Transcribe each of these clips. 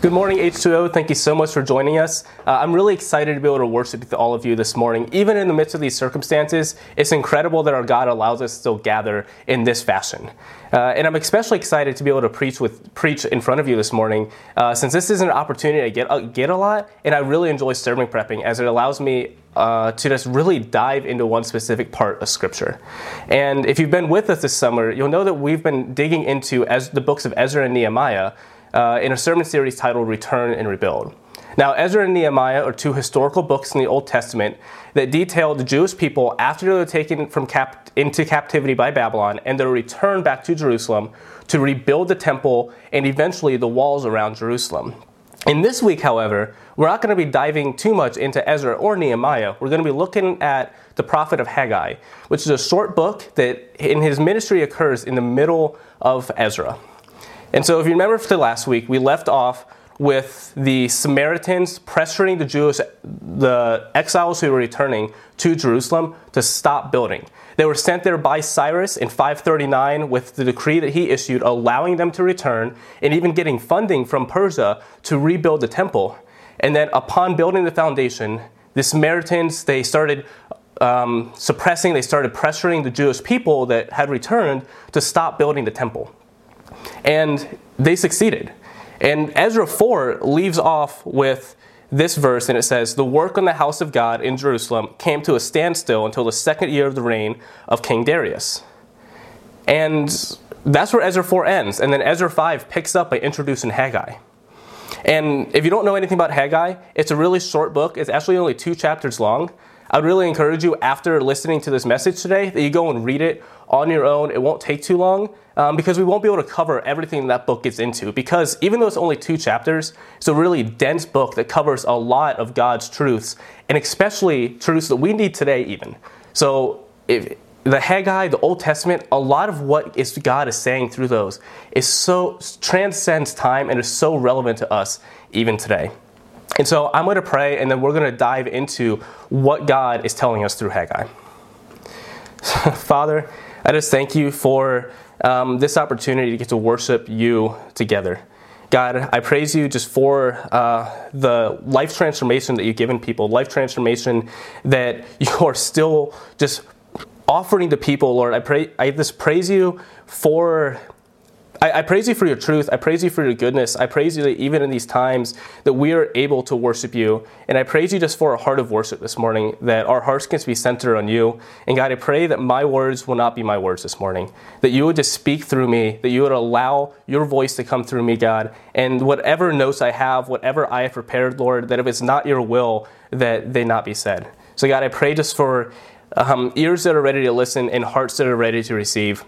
Good morning, H2O. Thank you so much for joining us. Uh, I'm really excited to be able to worship with all of you this morning. Even in the midst of these circumstances, it's incredible that our God allows us to still gather in this fashion. Uh, and I'm especially excited to be able to preach with preach in front of you this morning, uh, since this is an opportunity to get uh, get a lot, and I really enjoy sermon prepping as it allows me uh, to just really dive into one specific part of Scripture. And if you've been with us this summer, you'll know that we've been digging into as the books of Ezra and Nehemiah uh, in a sermon series titled Return and Rebuild. Now, Ezra and Nehemiah are two historical books in the Old Testament that detail the Jewish people after they were taken from cap- into captivity by Babylon and their return back to Jerusalem to rebuild the temple and eventually the walls around Jerusalem. In this week, however, we're not going to be diving too much into Ezra or Nehemiah. We're going to be looking at the prophet of Haggai, which is a short book that in his ministry occurs in the middle of Ezra. And so, if you remember from the last week, we left off with the Samaritans pressuring the Jews, the exiles who were returning to Jerusalem, to stop building. They were sent there by Cyrus in 539 with the decree that he issued, allowing them to return and even getting funding from Persia to rebuild the temple. And then, upon building the foundation, the Samaritans they started um, suppressing, they started pressuring the Jewish people that had returned to stop building the temple. And they succeeded. And Ezra 4 leaves off with this verse, and it says, The work on the house of God in Jerusalem came to a standstill until the second year of the reign of King Darius. And that's where Ezra 4 ends. And then Ezra 5 picks up by introducing Haggai. And if you don't know anything about Haggai, it's a really short book. It's actually only two chapters long. I'd really encourage you, after listening to this message today, that you go and read it on your own. It won't take too long um, because we won't be able to cover everything that book gets into. Because even though it's only two chapters, it's a really dense book that covers a lot of God's truths, and especially truths that we need today, even. So, if the Haggai, the Old Testament, a lot of what is God is saying through those is so transcends time and is so relevant to us even today. And so I'm going to pray, and then we're going to dive into what God is telling us through Haggai. Father, I just thank you for um, this opportunity to get to worship you together. God, I praise you just for uh, the life transformation that you've given people, life transformation that you are still just offering to people, Lord. I pray, I just praise you for I, I, praise you for your truth. I praise you for your goodness. I praise you that even in these times that we are able to worship you. And I praise you just for a heart of worship this morning, that our hearts can be centered on you. And God, I pray that my words will not be my words this morning, that you would just speak through me, that you would allow your voice to come through me, God. And whatever notes I have, whatever I have prepared, Lord, that if it's not your will, that they not be said. So God, I pray just for um, ears that are ready to listen and hearts that are ready to receive.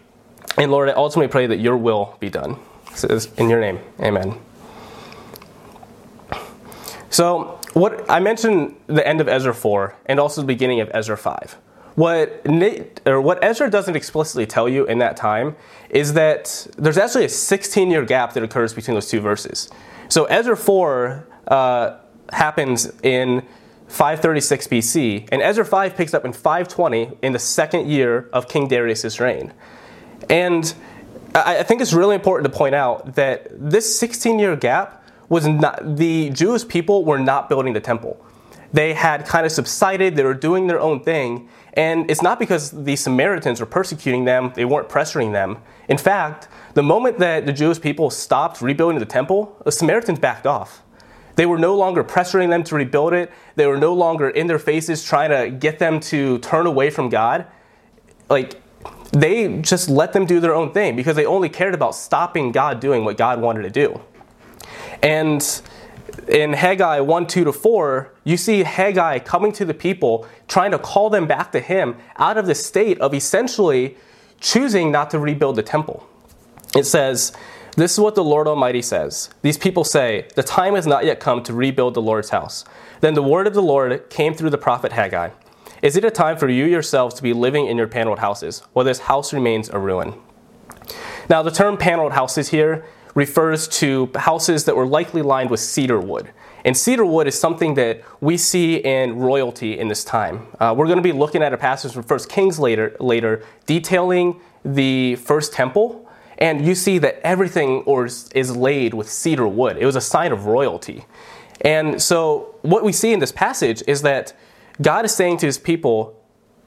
And Lord, I ultimately pray that your will be done. In your name, amen. So, what I mentioned the end of Ezra 4 and also the beginning of Ezra 5. What Nate, or what Ezra doesn't explicitly tell you in that time is that there's actually a 16 year gap that occurs between those two verses. So Ezra 4 uh, happens in 536 BC, and Ezra 5 picks up in 520 in the second year of King Darius' reign. And I think it's really important to point out that this 16 year gap was not, the Jewish people were not building the temple. They had kind of subsided, they were doing their own thing, and it's not because the Samaritans were persecuting them, they weren't pressuring them. In fact, the moment that the Jewish people stopped rebuilding the temple, the Samaritans backed off. They were no longer pressuring them to rebuild it, they were no longer in their faces trying to get them to turn away from God. Like, they just let them do their own thing because they only cared about stopping God doing what God wanted to do. And in Haggai 1 2 to 4, you see Haggai coming to the people, trying to call them back to him out of the state of essentially choosing not to rebuild the temple. It says, This is what the Lord Almighty says. These people say, The time has not yet come to rebuild the Lord's house. Then the word of the Lord came through the prophet Haggai. Is it a time for you yourselves to be living in your paneled houses, while this house remains a ruin? Now, the term paneled houses here refers to houses that were likely lined with cedar wood. And cedar wood is something that we see in royalty in this time. Uh, we're going to be looking at a passage from 1 Kings later, later detailing the first temple And you see that everything or is laid with cedar wood. It was a sign of royalty. And so, what we see in this passage is that God is saying to his people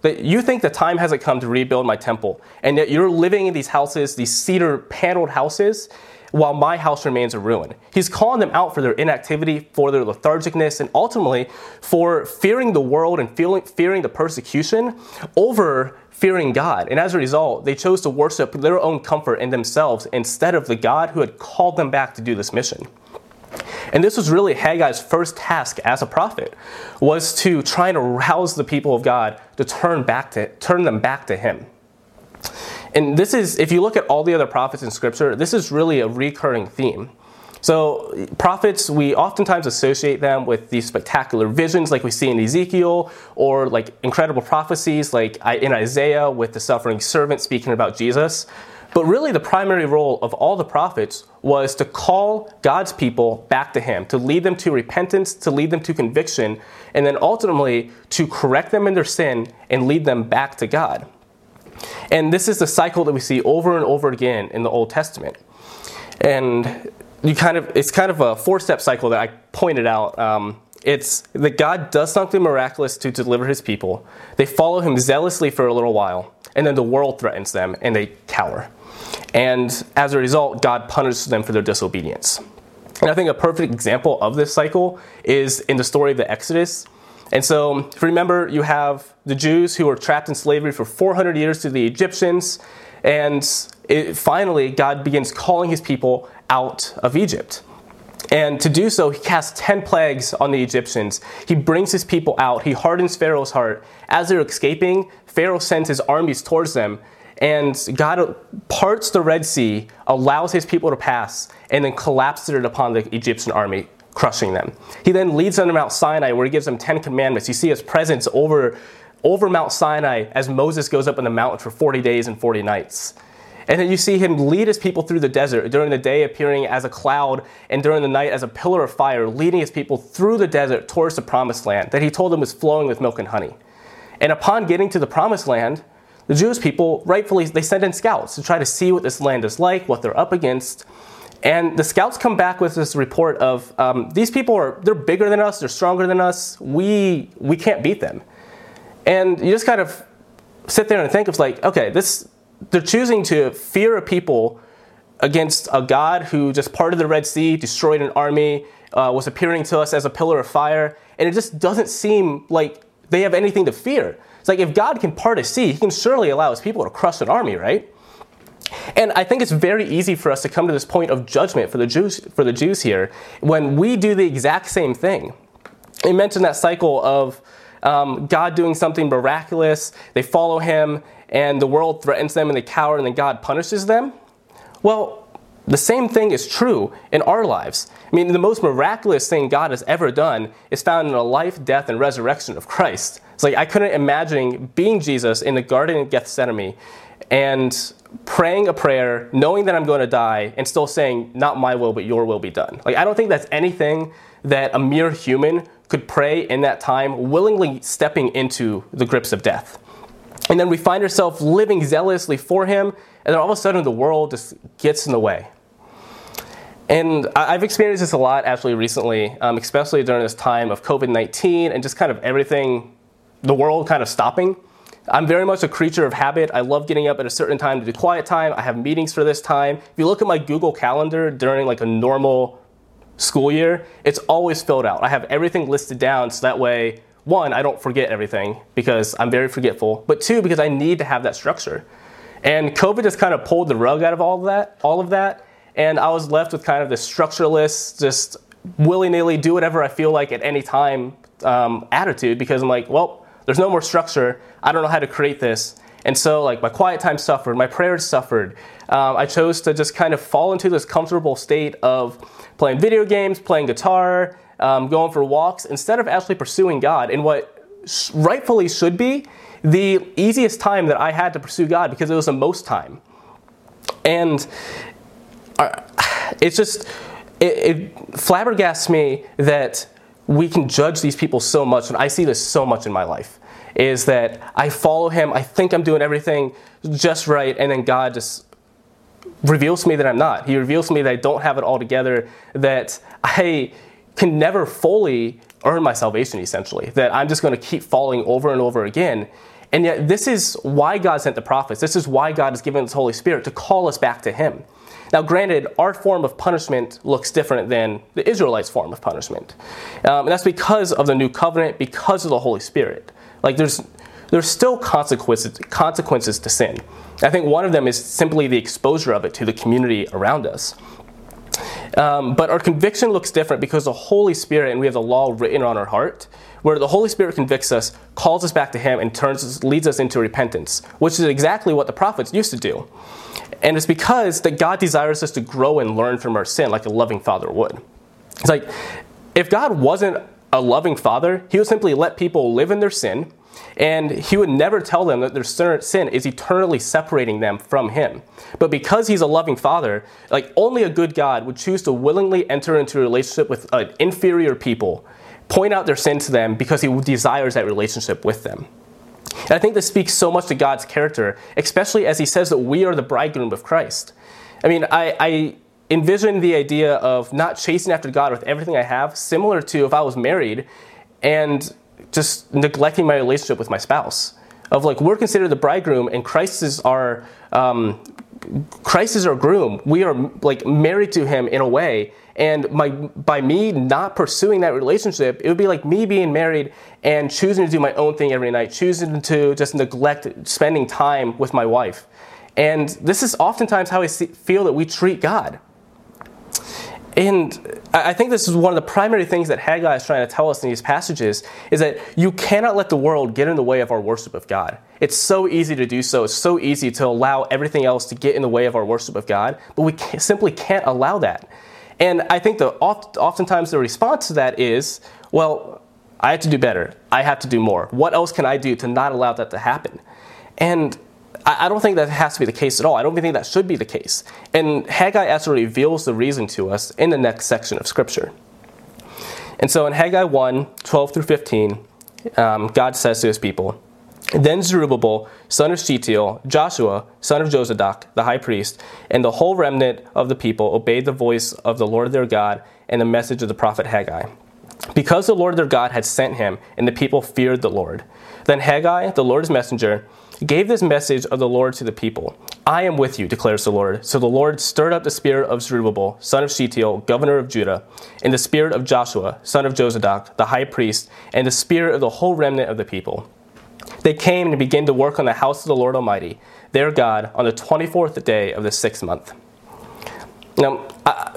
that you think the time hasn't come to rebuild my temple, and yet you're living in these houses, these cedar paneled houses, while my house remains a ruin. He's calling them out for their inactivity, for their lethargicness, and ultimately for fearing the world and feeling, fearing the persecution over fearing God. And as a result, they chose to worship their own comfort in themselves instead of the God who had called them back to do this mission. And this was really Haggai's first task as a prophet, was to try and arouse the people of God to turn back to turn them back to him. And this is, if you look at all the other prophets in Scripture, this is really a recurring theme. So, prophets, we oftentimes associate them with these spectacular visions like we see in Ezekiel, or like incredible prophecies like in Isaiah with the suffering servant speaking about Jesus. But really, the primary role of all the prophets was to call God's people back to Him, to lead them to repentance, to lead them to conviction, and then ultimately to correct them in their sin and lead them back to God. And this is the cycle that we see over and over again in the Old Testament. And you kind of, it's kind of a four step cycle that I pointed out. Um, it's that God does something miraculous to deliver his people. They follow him zealously for a little while, and then the world threatens them and they cower. And as a result, God punishes them for their disobedience. And I think a perfect example of this cycle is in the story of the Exodus. And so, if you remember, you have the Jews who were trapped in slavery for 400 years to the Egyptians, and it, finally, God begins calling his people out of Egypt. And to do so, he casts 10 plagues on the Egyptians. He brings his people out. He hardens Pharaoh's heart. As they're escaping, Pharaoh sends his armies towards them. And God parts the Red Sea, allows his people to pass, and then collapses it upon the Egyptian army crushing them. He then leads them to Mount Sinai where he gives them 10 commandments. You see his presence over, over Mount Sinai as Moses goes up on the mountain for 40 days and 40 nights. And then you see him lead his people through the desert, during the day appearing as a cloud, and during the night as a pillar of fire, leading his people through the desert towards the promised land that he told them was flowing with milk and honey. And upon getting to the promised land, the Jewish people rightfully they send in scouts to try to see what this land is like, what they're up against. And the scouts come back with this report of um, these people are they're bigger than us, they're stronger than us. We we can't beat them. And you just kind of sit there and think of like, okay, this they're choosing to fear a people against a God who just parted the Red Sea, destroyed an army, uh, was appearing to us as a pillar of fire, and it just doesn't seem like they have anything to fear. It's like if God can part a sea, He can surely allow His people to crush an army, right? And I think it's very easy for us to come to this point of judgment for the Jews, for the Jews here when we do the exact same thing. He mentioned that cycle of um, God doing something miraculous, they follow him, and the world threatens them and they cower, and then God punishes them. Well, the same thing is true in our lives. I mean, the most miraculous thing God has ever done is found in the life, death, and resurrection of Christ. It's like I couldn't imagine being Jesus in the Garden of Gethsemane and praying a prayer, knowing that I'm going to die, and still saying, Not my will, but your will be done. Like, I don't think that's anything that a mere human could pray in that time, willingly stepping into the grips of death. And then we find ourselves living zealously for Him, and then all of a sudden the world just gets in the way. And I've experienced this a lot actually recently, um, especially during this time of COVID 19 and just kind of everything, the world kind of stopping. I'm very much a creature of habit. I love getting up at a certain time to do quiet time. I have meetings for this time. If you look at my Google Calendar during like a normal school year, it's always filled out. I have everything listed down so that way, one, I don't forget everything because I'm very forgetful, but two, because I need to have that structure. And COVID just kind of pulled the rug out of all of that, all of that, and I was left with kind of this structureless, just willy-nilly do whatever I feel like at any time um, attitude because I'm like, well, there's no more structure. I don't know how to create this. And so, like, my quiet time suffered, my prayers suffered. Um, I chose to just kind of fall into this comfortable state of playing video games, playing guitar, um, going for walks, instead of actually pursuing God in what rightfully should be the easiest time that I had to pursue God because it was the most time. And it's just, it, it flabbergasts me that we can judge these people so much, and I see this so much in my life, is that I follow him, I think I'm doing everything just right, and then God just reveals to me that I'm not. He reveals to me that I don't have it all together, that I can never fully earn my salvation, essentially, that I'm just going to keep falling over and over again. And yet, this is why God sent the prophets. This is why God has given His Holy Spirit to call us back to Him. Now, granted, our form of punishment looks different than the Israelites' form of punishment. Um, and that's because of the new covenant, because of the Holy Spirit. Like, there's, there's still consequences, consequences to sin. I think one of them is simply the exposure of it to the community around us. Um, but our conviction looks different because the Holy Spirit and we have the law written on our heart, where the Holy Spirit convicts us, calls us back to Him, and turns leads us into repentance, which is exactly what the prophets used to do. And it's because that God desires us to grow and learn from our sin like a loving father would. It's like if God wasn't a loving father, He would simply let people live in their sin and he would never tell them that their sin is eternally separating them from him. But because he's a loving father, like only a good God would choose to willingly enter into a relationship with an inferior people, point out their sin to them because he desires that relationship with them. And I think this speaks so much to God's character, especially as he says that we are the bridegroom of Christ. I mean, I, I envision the idea of not chasing after God with everything I have, similar to if I was married and just neglecting my relationship with my spouse. Of like, we're considered the bridegroom, and Christ is our um, Christ is our groom. We are like married to Him in a way, and my by me not pursuing that relationship, it would be like me being married and choosing to do my own thing every night, choosing to just neglect spending time with my wife. And this is oftentimes how I see, feel that we treat God. And I think this is one of the primary things that Haggai is trying to tell us in these passages is that you cannot let the world get in the way of our worship of God. It's so easy to do so. It's so easy to allow everything else to get in the way of our worship of God, but we can't, simply can't allow that. And I think oft, oftentimes the response to that is, well, I have to do better. I have to do more. What else can I do to not allow that to happen? And I don't think that has to be the case at all. I don't think that should be the case. And Haggai actually reveals the reason to us in the next section of Scripture. And so in Haggai 1 12 through 15, um, God says to his people, Then Zerubbabel, son of Shealtiel, Joshua, son of Jozadak, the high priest, and the whole remnant of the people obeyed the voice of the Lord their God and the message of the prophet Haggai. Because the Lord their God had sent him, and the people feared the Lord. Then Haggai, the Lord's messenger, gave this message of the Lord to the people I am with you, declares the Lord. So the Lord stirred up the spirit of Zerubbabel, son of Shealtiel, governor of Judah, and the spirit of Joshua, son of Jozadak, the high priest, and the spirit of the whole remnant of the people. They came and began to work on the house of the Lord Almighty, their God, on the 24th day of the sixth month. Now,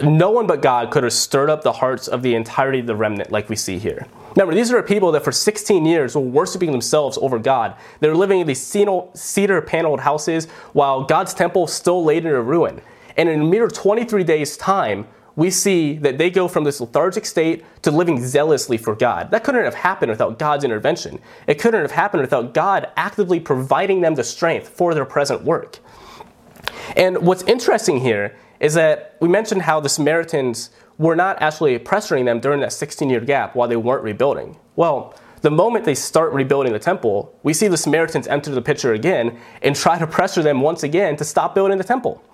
no one but God could have stirred up the hearts of the entirety of the remnant like we see here. Remember, these are people that for 16 years were worshiping themselves over God. They were living in these cedar paneled houses while God's temple still laid in a ruin. And in a mere 23 days' time, we see that they go from this lethargic state to living zealously for God. That couldn't have happened without God's intervention. It couldn't have happened without God actively providing them the strength for their present work. And what's interesting here is that we mentioned how the Samaritans were not actually pressuring them during that 16 year gap while they weren't rebuilding. Well, the moment they start rebuilding the temple, we see the Samaritans enter the picture again and try to pressure them once again to stop building the temple.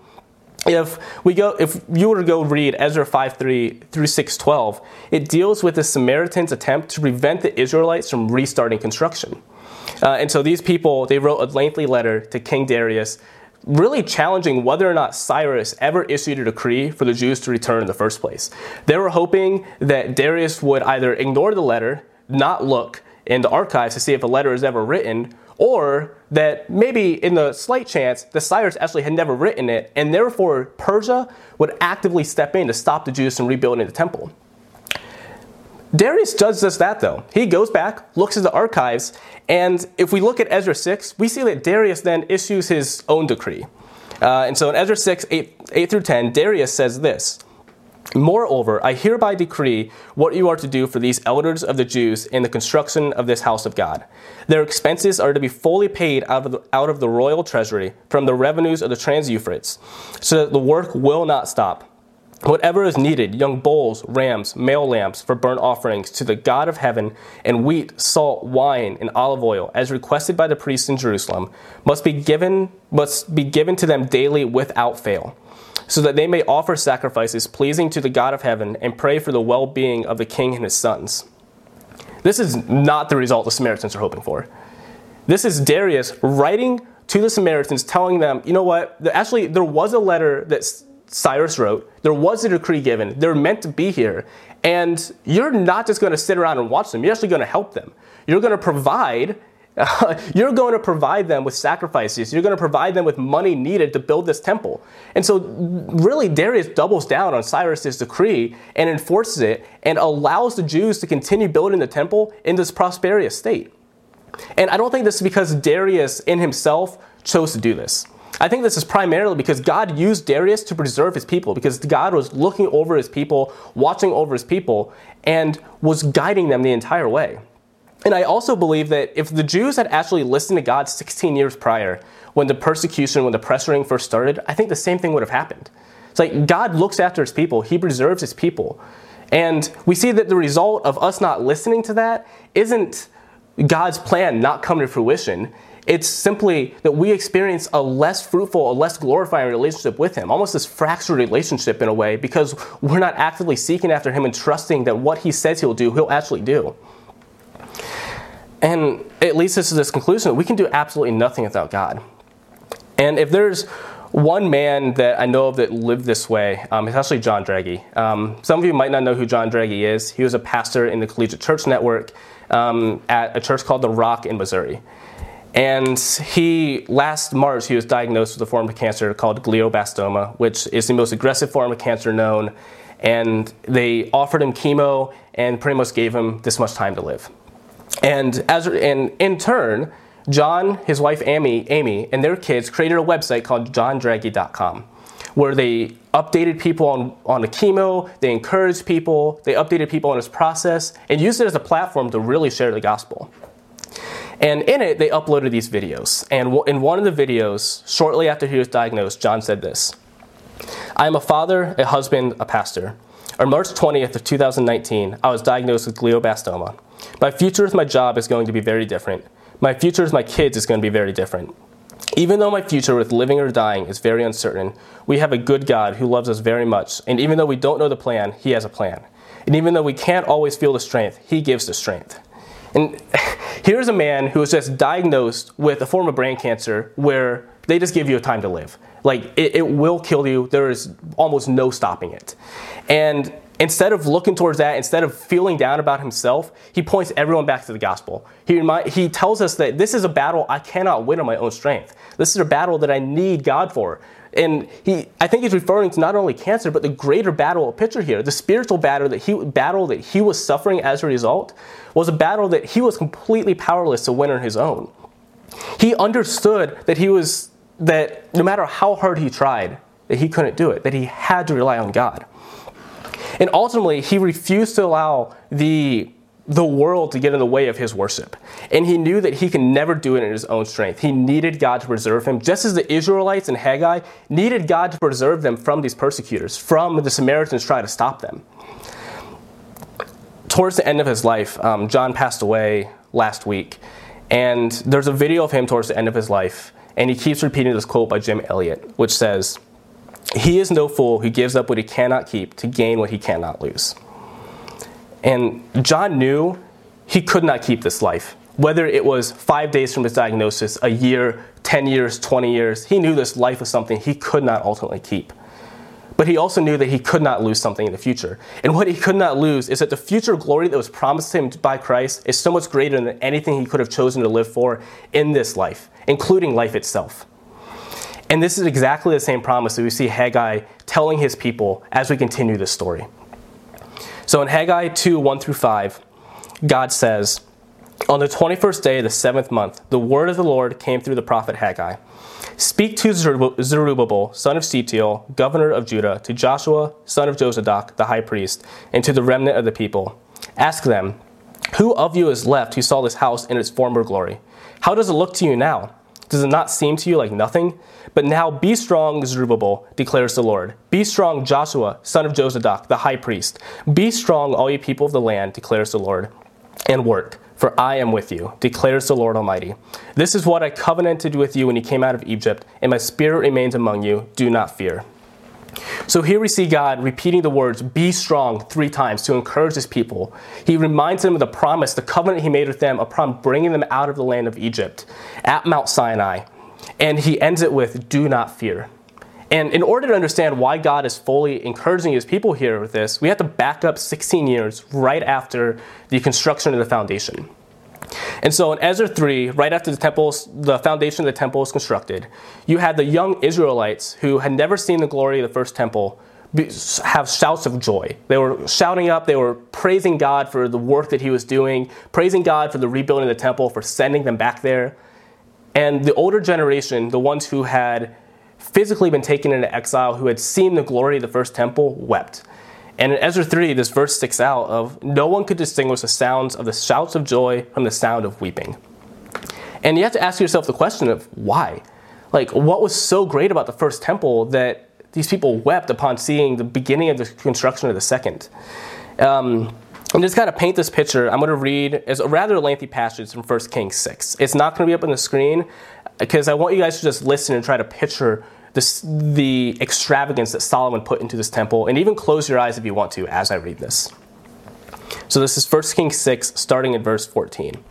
If we go, if you were to go read Ezra 5:3 through 6:12, it deals with the Samaritans' attempt to prevent the Israelites from restarting construction. Uh, and so these people, they wrote a lengthy letter to King Darius really challenging whether or not Cyrus ever issued a decree for the Jews to return in the first place. They were hoping that Darius would either ignore the letter, not look in the archives to see if a letter is ever written, or that maybe in the slight chance the Cyrus actually had never written it, and therefore Persia would actively step in to stop the Jews from rebuilding the temple. Darius does just that though. He goes back, looks at the archives, and if we look at Ezra 6, we see that Darius then issues his own decree. Uh, and so in Ezra 6, 8, 8 through 10, Darius says this Moreover, I hereby decree what you are to do for these elders of the Jews in the construction of this house of God. Their expenses are to be fully paid out of the, out of the royal treasury from the revenues of the Trans Euphrates, so that the work will not stop whatever is needed young bulls, rams, male lambs for burnt offerings to the God of heaven, and wheat, salt, wine, and olive oil, as requested by the priests in Jerusalem, must be given, must be given to them daily without fail, so that they may offer sacrifices pleasing to the God of heaven and pray for the well being of the king and his sons. This is not the result the Samaritans are hoping for. This is Darius writing to the Samaritans, telling them, you know what? Actually, there was a letter that Cyrus wrote. There was a decree given. They're meant to be here. And you're not just going to sit around and watch them. You're actually going to help them. You're going to provide. You're going to provide them with sacrifices. You're going to provide them with money needed to build this temple. And so, really, Darius doubles down on Cyrus's decree and enforces it and allows the Jews to continue building the temple in this prosperous state. And I don't think this is because Darius in himself chose to do this. I think this is primarily because God used Darius to preserve his people, because God was looking over his people, watching over his people, and was guiding them the entire way. And I also believe that if the Jews had actually listened to God 16 years prior, when the persecution, when the pressuring first started, I think the same thing would have happened. It's like God looks after his people, he preserves his people. And we see that the result of us not listening to that isn't God's plan not come to fruition. It's simply that we experience a less fruitful, a less glorifying relationship with Him, almost this fractured relationship in a way, because we're not actively seeking after Him and trusting that what He says He'll do, He'll actually do. And it leads us to this conclusion that we can do absolutely nothing without God. And if there's one man that I know of that lived this way, um, it's actually John Draghi. Um, some of you might not know who John Draghi is. He was a pastor in the Collegiate Church Network um, at a church called The Rock in Missouri. And he, last March, he was diagnosed with a form of cancer called glioblastoma, which is the most aggressive form of cancer known. And they offered him chemo and pretty much gave him this much time to live. And, as, and in turn, John, his wife Amy, Amy, and their kids created a website called johndraggy.com where they updated people on, on the chemo, they encouraged people, they updated people on his process, and used it as a platform to really share the gospel. And in it, they uploaded these videos. And in one of the videos, shortly after he was diagnosed, John said this I am a father, a husband, a pastor. On March 20th of 2019, I was diagnosed with glioblastoma. My future with my job is going to be very different. My future with my kids is going to be very different. Even though my future with living or dying is very uncertain, we have a good God who loves us very much, and even though we don't know the plan, He has a plan. And even though we can't always feel the strength, He gives the strength. And here's a man who was just diagnosed with a form of brain cancer where they just give you a time to live. Like, it, it will kill you, there is almost no stopping it. And instead of looking towards that, instead of feeling down about himself, he points everyone back to the gospel. He, remind, he tells us that this is a battle I cannot win on my own strength. This is a battle that I need God for. And he, I think he's referring to not only cancer, but the greater battle picture here. The spiritual battle that he, battle that he was suffering as a result was a battle that he was completely powerless to win on his own. He understood that he was, that no matter how hard he tried, that he couldn't do it, that he had to rely on God. And ultimately, he refused to allow the the world to get in the way of his worship. And he knew that he could never do it in his own strength. He needed God to preserve him, just as the Israelites and Haggai needed God to preserve them from these persecutors, from the Samaritans trying to stop them. Towards the end of his life, um, John passed away last week. And there's a video of him towards the end of his life. And he keeps repeating this quote by Jim Elliot, which says, he is no fool who gives up what he cannot keep to gain what he cannot lose. And John knew he could not keep this life. Whether it was five days from his diagnosis, a year, 10 years, 20 years, he knew this life was something he could not ultimately keep. But he also knew that he could not lose something in the future. And what he could not lose is that the future glory that was promised to him by Christ is so much greater than anything he could have chosen to live for in this life, including life itself. And this is exactly the same promise that we see Haggai telling his people as we continue this story. So in Haggai 2 1 through 5, God says, On the 21st day of the seventh month, the word of the Lord came through the prophet Haggai. Speak to Zerubbabel, son of Shealtiel, governor of Judah, to Joshua, son of Jozadak, the high priest, and to the remnant of the people. Ask them, Who of you is left who saw this house in its former glory? How does it look to you now? Does it not seem to you like nothing? But now be strong, Zerubbabel, declares the Lord. Be strong, Joshua, son of Jozadak, the high priest. Be strong, all you people of the land, declares the Lord, and work, for I am with you, declares the Lord Almighty. This is what I covenanted with you when you came out of Egypt, and my spirit remains among you. Do not fear. So here we see God repeating the words, be strong, three times to encourage his people. He reminds them of the promise, the covenant he made with them upon bringing them out of the land of Egypt at Mount Sinai. And he ends it with, do not fear. And in order to understand why God is fully encouraging his people here with this, we have to back up 16 years right after the construction of the foundation. And so in Ezra 3, right after the temple, the foundation of the temple was constructed, you had the young Israelites who had never seen the glory of the first temple have shouts of joy. They were shouting up, they were praising God for the work that he was doing, praising God for the rebuilding of the temple, for sending them back there. And the older generation, the ones who had physically been taken into exile, who had seen the glory of the first temple, wept. And in Ezra 3, this verse sticks out of no one could distinguish the sounds of the shouts of joy from the sound of weeping. And you have to ask yourself the question of why? Like, what was so great about the first temple that these people wept upon seeing the beginning of the construction of the second? Um, and just kind of paint this picture, I'm going to read as a rather lengthy passage from 1 Kings 6. It's not going to be up on the screen because I want you guys to just listen and try to picture this, the extravagance that Solomon put into this temple, and even close your eyes if you want to as I read this. So this is 1 Kings 6, starting in verse 14.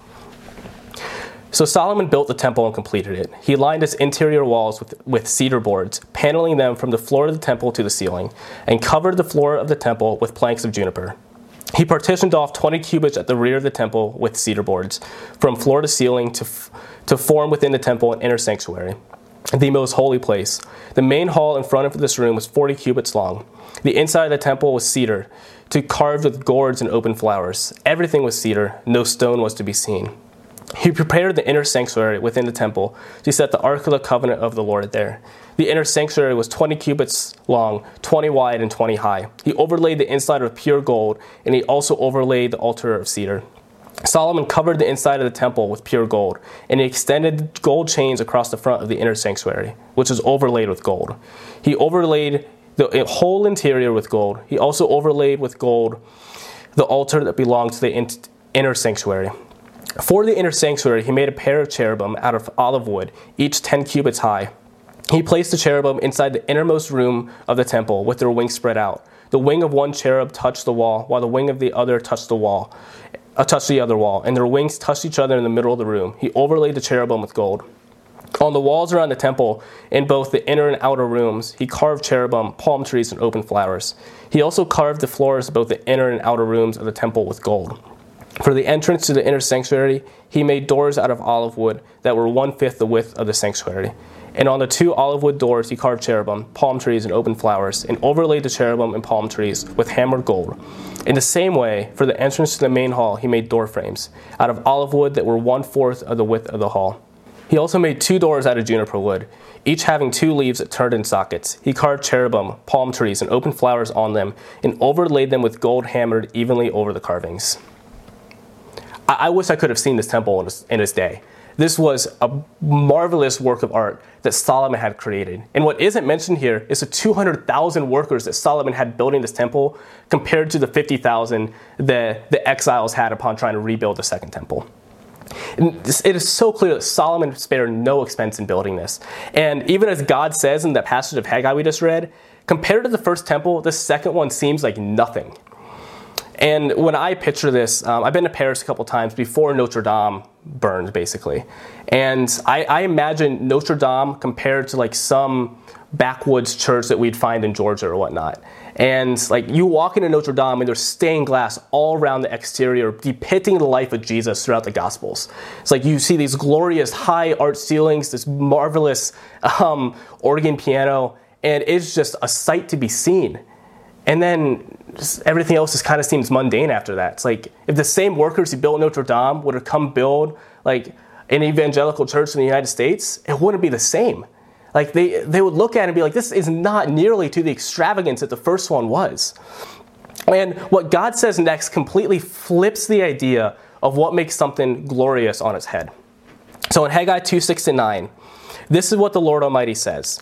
So Solomon built the temple and completed it. He lined its interior walls with, with cedar boards, paneling them from the floor of the temple to the ceiling, and covered the floor of the temple with planks of juniper. He partitioned off 20 cubits at the rear of the temple with cedar boards, from floor to ceiling to, to form within the temple an inner sanctuary the most holy place. The main hall in front of this room was 40 cubits long. The inside of the temple was cedar, to carved with gourds and open flowers. Everything was cedar, no stone was to be seen. He prepared the inner sanctuary within the temple to set the Ark of the Covenant of the Lord there. The inner sanctuary was 20 cubits long, 20 wide, and 20 high. He overlaid the inside with pure gold, and he also overlaid the altar of cedar. Solomon covered the inside of the temple with pure gold, and he extended gold chains across the front of the inner sanctuary, which was overlaid with gold. He overlaid the whole interior with gold. He also overlaid with gold the altar that belonged to the inner sanctuary. For the inner sanctuary, he made a pair of cherubim out of olive wood, each 10 cubits high. He placed the cherubim inside the innermost room of the temple with their wings spread out. The wing of one cherub touched the wall, while the wing of the other touched the wall uh, touched the other wall, and their wings touched each other in the middle of the room. He overlaid the cherubim with gold. On the walls around the temple, in both the inner and outer rooms, he carved cherubim, palm trees, and open flowers. He also carved the floors of both the inner and outer rooms of the temple with gold. For the entrance to the inner sanctuary, he made doors out of olive wood that were one fifth the width of the sanctuary. And on the two olive wood doors, he carved cherubim, palm trees, and open flowers, and overlaid the cherubim and palm trees with hammered gold. In the same way, for the entrance to the main hall, he made door frames out of olive wood that were one fourth of the width of the hall. He also made two doors out of juniper wood, each having two leaves that turned in sockets. He carved cherubim, palm trees, and open flowers on them, and overlaid them with gold hammered evenly over the carvings. I, I wish I could have seen this temple in in its day. This was a marvelous work of art that Solomon had created. And what isn't mentioned here is the 200,000 workers that Solomon had building this temple compared to the 50,000 that the exiles had upon trying to rebuild the second temple. It is so clear that Solomon spared no expense in building this. And even as God says in that passage of Haggai we just read, compared to the first temple, the second one seems like nothing. And when I picture this, um, I've been to Paris a couple times before Notre Dame burned, basically. And I, I, imagine Notre Dame compared to like some backwoods church that we'd find in Georgia or whatnot. And like you walk into Notre Dame and there's stained glass all around the exterior depicting the life of Jesus throughout the Gospels. It's like you see these glorious high art ceilings, this marvelous um, organ piano, and it's just a sight to be seen. And then everything else just kind of seems mundane after that. It's like if the same workers who built Notre Dame would have come build like an evangelical church in the United States, it wouldn't be the same. Like they, they would look at it and be like, this is not nearly to the extravagance that the first one was. And what God says next completely flips the idea of what makes something glorious on its head. So in Haggai 2 6 9, This is what the Lord Almighty says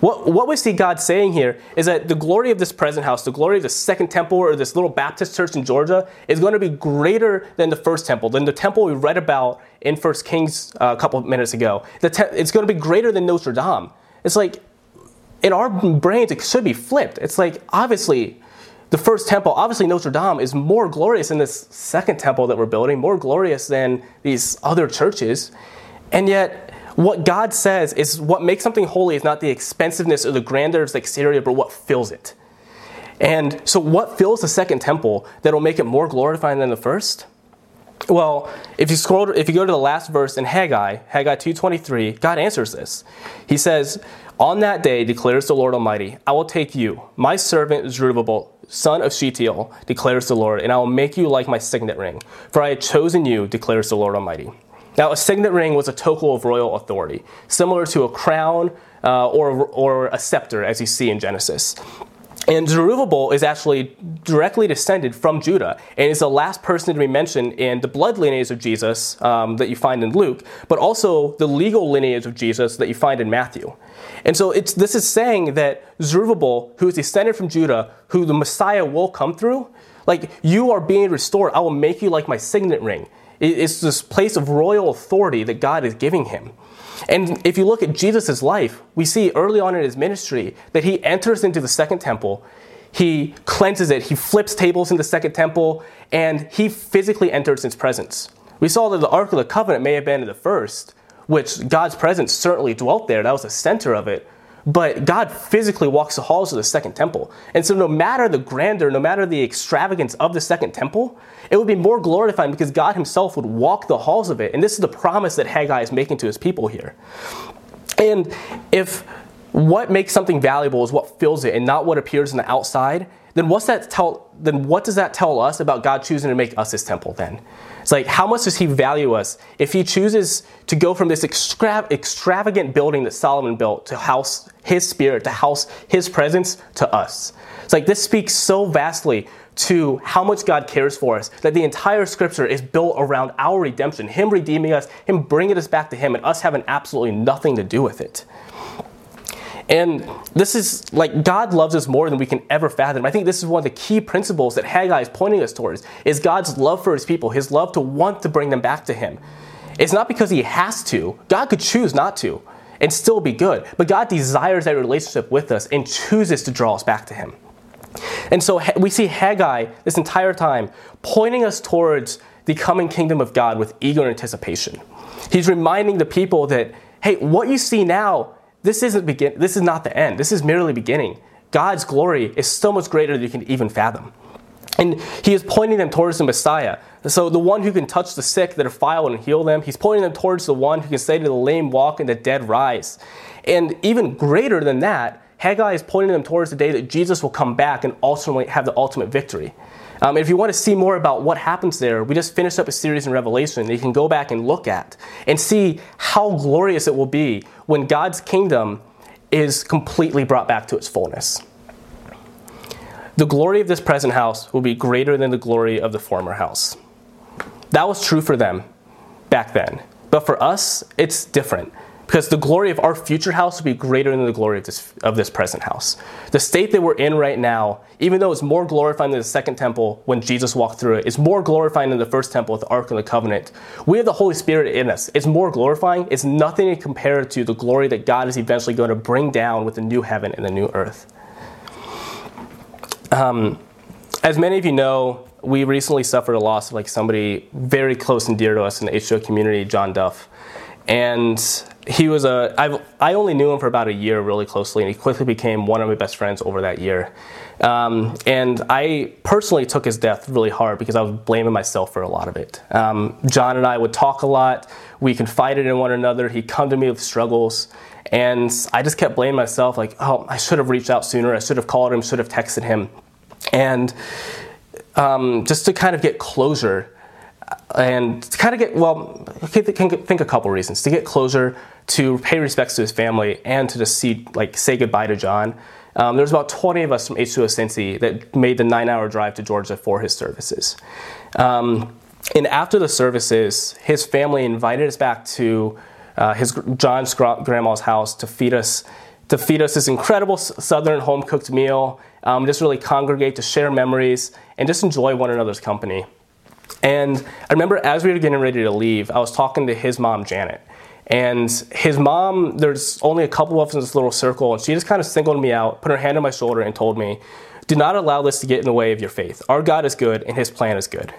What, what we see God saying here is that the glory of this present house, the glory of the second temple or this little Baptist church in Georgia, is going to be greater than the first temple, than the temple we read about in First Kings uh, a couple of minutes ago. Te- it's going to be greater than Notre Dame. It's like, in our brains, it should be flipped. It's like, obviously, the first temple, obviously Notre Dame, is more glorious than this second temple that we're building, more glorious than these other churches. And yet, what God says is what makes something holy is not the expensiveness or the grandeur of the exterior, but what fills it. And so, what fills the second temple that will make it more glorifying than the first? Well, if you scroll, if you go to the last verse in Haggai, Haggai 2:23, God answers this. He says, "On that day declares the Lord Almighty, I will take you, my servant Zerubbabel, son of Shealtiel, declares the Lord, and I will make you like my signet ring, for I have chosen you, declares the Lord Almighty." Now, a signet ring was a token of royal authority, similar to a crown uh, or, or a scepter, as you see in Genesis. And Zerubbabel is actually directly descended from Judah and is the last person to be mentioned in the blood lineage of Jesus um, that you find in Luke, but also the legal lineage of Jesus that you find in Matthew. And so this is saying that Zerubbabel, who is descended from Judah, who the Messiah will come through, like you are being restored, I will make you like my signet ring. It's this place of royal authority that God is giving him. And if you look at Jesus' life, we see early on in his ministry that he enters into the second temple, he cleanses it, he flips tables in the second temple, and he physically enters its presence. We saw that the Ark of the Covenant may have been in the first, which God's presence certainly dwelt there. That was the center of it. But God physically walks the halls of the second temple. And so, no matter the grandeur, no matter the extravagance of the second temple, it would be more glorifying because God Himself would walk the halls of it. And this is the promise that Haggai is making to His people here. And if what makes something valuable is what fills it and not what appears on the outside, then what's that tell then what does that tell us about God choosing to make us his temple then? It's like how much does he value us if he chooses to go from this extra- extravagant building that Solomon built to house his spirit, to house his presence to us? It's like this speaks so vastly to how much God cares for us that the entire scripture is built around our redemption, him redeeming us, him bringing us back to him and us having absolutely nothing to do with it. And this is like God loves us more than we can ever fathom. I think this is one of the key principles that Haggai is pointing us towards is God's love for his people, his love to want to bring them back to him. It's not because he has to. God could choose not to and still be good. But God desires that relationship with us and chooses to draw us back to him. And so we see Haggai this entire time pointing us towards the coming kingdom of God with eager anticipation. He's reminding the people that, hey, what you see now this isn't begin this is not the end. This is merely beginning. God's glory is so much greater than you can even fathom. And he is pointing them towards the Messiah. So the one who can touch the sick that are filed and heal them, he's pointing them towards the one who can say to the lame walk and the dead rise. And even greater than that, Haggai is pointing them towards the day that Jesus will come back and ultimately have the ultimate victory. Um, if you want to see more about what happens there, we just finished up a series in Revelation that you can go back and look at and see how glorious it will be when God's kingdom is completely brought back to its fullness. The glory of this present house will be greater than the glory of the former house. That was true for them back then. But for us, it's different because the glory of our future house will be greater than the glory of this, of this present house. The state that we're in right now, even though it's more glorifying than the second temple when Jesus walked through it, it's more glorifying than the first temple with the Ark of the Covenant. We have the Holy Spirit in us. It's more glorifying. It's nothing to compare to the glory that God is eventually going to bring down with the new heaven and the new earth. Um, as many of you know, we recently suffered a loss of like somebody very close and dear to us in the HO community, John Duff. And he was a I've, I only knew him for about a year really closely, and he quickly became one of my best friends over that year. Um, and I personally took his death really hard because I was blaming myself for a lot of it. Um, John and I would talk a lot. We confided in one another. He'd come to me with struggles, and I just kept blaming myself, like, oh, I should have reached out sooner. I should have called him. Should have texted him. And um, just to kind of get closure and to kind of get well think a couple reasons. To get closer to pay respects to his family and to just see like say goodbye to john um, there was about 20 of us from h2o cincy that made the nine hour drive to georgia for his services. Um, and after the services his family invited us back to uh, his john's grandma's house to feed us to feed us this incredible southern home cooked meal um, just really congregate to share memories and just enjoy one another's company and I remember as we were getting ready to leave, I was talking to his mom, Janet. And his mom, there's only a couple of us in this little circle, and she just kind of singled me out, put her hand on my shoulder, and told me, Do not allow this to get in the way of your faith. Our God is good, and his plan is good.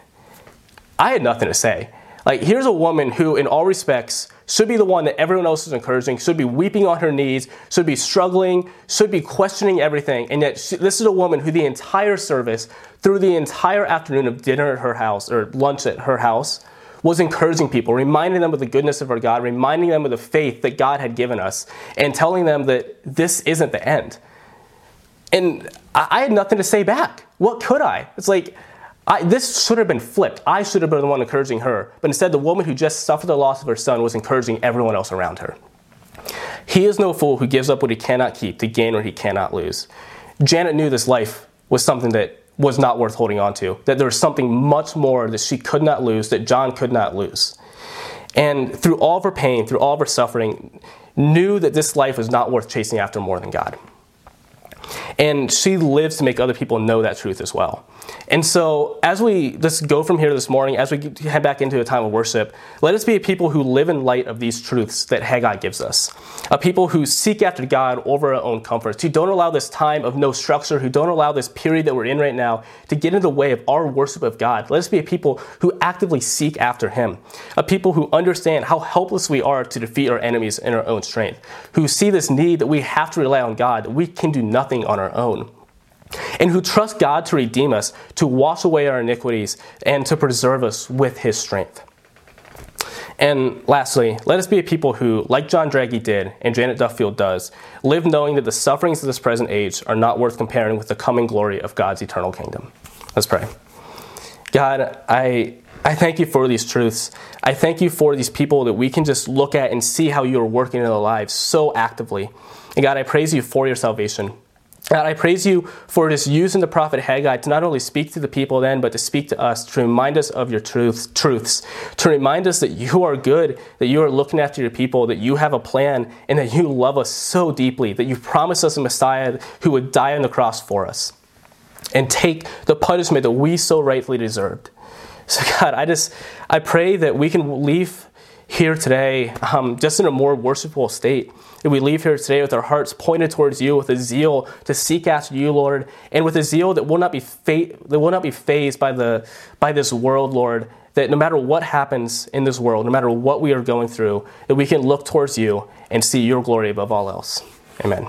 I had nothing to say. Like, here's a woman who, in all respects, should be the one that everyone else is encouraging, should be weeping on her knees, should be struggling, should be questioning everything. And yet, she, this is a woman who the entire service, through the entire afternoon of dinner at her house or lunch at her house, was encouraging people, reminding them of the goodness of our God, reminding them of the faith that God had given us, and telling them that this isn't the end. And I had nothing to say back. What could I? It's like, I, this should have been flipped. I should have been the one encouraging her. But instead, the woman who just suffered the loss of her son was encouraging everyone else around her. He is no fool who gives up what he cannot keep to gain what he cannot lose. Janet knew this life was something that was not worth holding on to, that there was something much more that she could not lose, that John could not lose. And through all of her pain, through all of her suffering, knew that this life was not worth chasing after more than God. And she lives to make other people know that truth as well. And so, as we just go from here this morning, as we head back into a time of worship, let us be a people who live in light of these truths that Haggai gives us. A people who seek after God over our own comforts, who don't allow this time of no structure, who don't allow this period that we're in right now to get in the way of our worship of God. Let us be a people who actively seek after Him. A people who understand how helpless we are to defeat our enemies in our own strength, who see this need that we have to rely on God, that we can do nothing on own and who trust God to redeem us, to wash away our iniquities, and to preserve us with his strength. And lastly, let us be a people who, like John Draghi did and Janet Duffield does, live knowing that the sufferings of this present age are not worth comparing with the coming glory of God's eternal kingdom. Let's pray. God, I, I thank you for these truths. I thank you for these people that we can just look at and see how you are working in their lives so actively. And God, I praise you for your salvation. God, I praise you for just using the prophet Haggai to not only speak to the people then, but to speak to us, to remind us of your truths, truths, to remind us that you are good, that you are looking after your people, that you have a plan, and that you love us so deeply, that you promised us a Messiah who would die on the cross for us and take the punishment that we so rightfully deserved. So, God, I just, I pray that we can leave here today um, just in a more worshipful state. That we leave here today with our hearts pointed towards you, with a zeal to seek after you, Lord, and with a zeal that will not be fa- that will not be fazed by the by this world, Lord. That no matter what happens in this world, no matter what we are going through, that we can look towards you and see your glory above all else. Amen.